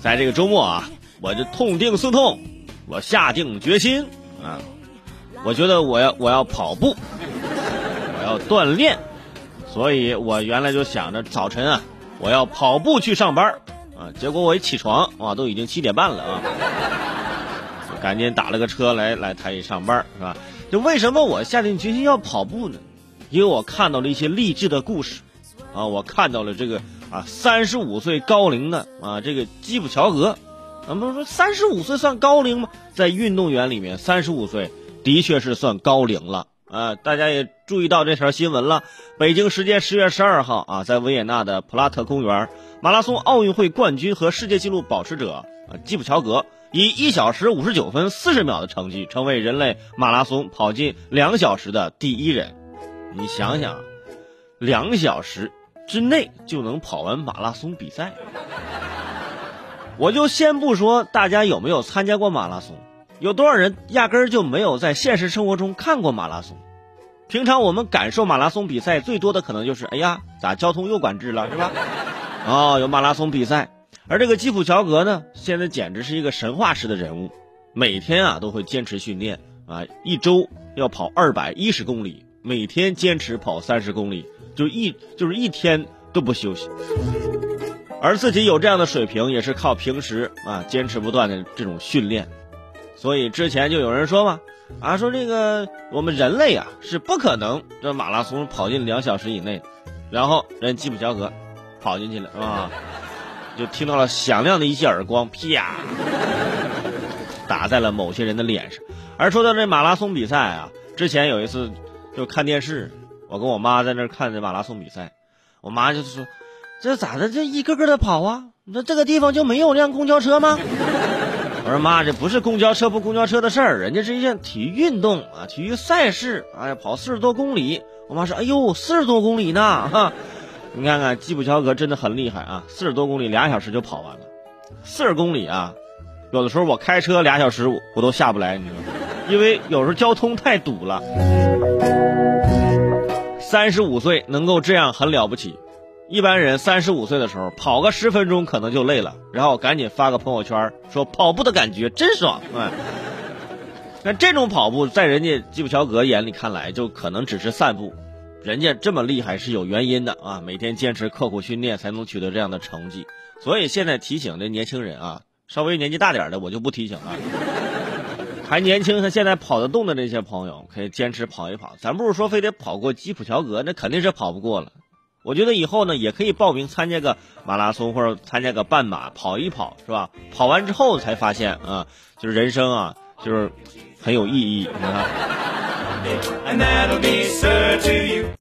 在这个周末啊，我就痛定思痛，我下定决心啊，我觉得我要我要跑步，我要锻炼，所以我原来就想着早晨啊，我要跑步去上班啊，结果我一起床啊，都已经七点半了啊，赶紧打了个车来来台里上班是吧？就为什么我下定决心要跑步呢？因为我看到了一些励志的故事，啊，我看到了这个啊，三十五岁高龄的啊，这个基普乔格，咱们说三十五岁算高龄吗？在运动员里面，三十五岁的确是算高龄了啊！大家也注意到这条新闻了。北京时间十月十二号啊，在维也纳的普拉特公园，马拉松奥运会冠军和世界纪录保持者啊，基普乔格。以一小时五十九分四十秒的成绩，成为人类马拉松跑进两小时的第一人。你想想，两小时之内就能跑完马拉松比赛。我就先不说大家有没有参加过马拉松，有多少人压根儿就没有在现实生活中看过马拉松。平常我们感受马拉松比赛最多的可能就是，哎呀，咋交通又管制了，是吧？哦，有马拉松比赛。而这个基普乔格呢，现在简直是一个神话式的人物，每天啊都会坚持训练啊，一周要跑二百一十公里，每天坚持跑三十公里，就一就是一天都不休息。而自己有这样的水平，也是靠平时啊坚持不断的这种训练。所以之前就有人说嘛，啊说这个我们人类啊是不可能这马拉松跑进两小时以内，然后人基普乔格跑进去了，是吧？就听到了响亮的一记耳光，啪，打在了某些人的脸上。而说到这马拉松比赛啊，之前有一次就看电视，我跟我妈在那看这马拉松比赛，我妈就说：“这咋的？这一个个的跑啊？你说这个地方就没有辆公交车吗？”我说：“妈，这不是公交车不公交车的事儿，人家是一件体育运动啊，体育赛事。哎呀，跑四十多公里。”我妈说：“哎呦，四十多公里呢，哈。”你看看基普乔格真的很厉害啊！四十多公里，俩小时就跑完了。四十公里啊，有的时候我开车俩小时我都下不来，你知道吗？因为有时候交通太堵了。三十五岁能够这样很了不起，一般人三十五岁的时候跑个十分钟可能就累了，然后赶紧发个朋友圈说跑步的感觉真爽。嗯，那这种跑步在人家基普乔格眼里看来就可能只是散步。人家这么厉害是有原因的啊，每天坚持刻苦训练才能取得这样的成绩。所以现在提醒这年轻人啊，稍微年纪大点的我就不提醒了。还年轻，他现在跑得动的那些朋友可以坚持跑一跑。咱不是说非得跑过基普乔格，那肯定是跑不过了。我觉得以后呢，也可以报名参加个马拉松或者参加个半马，跑一跑是吧？跑完之后才发现啊，就是人生啊，就是很有意义。你看。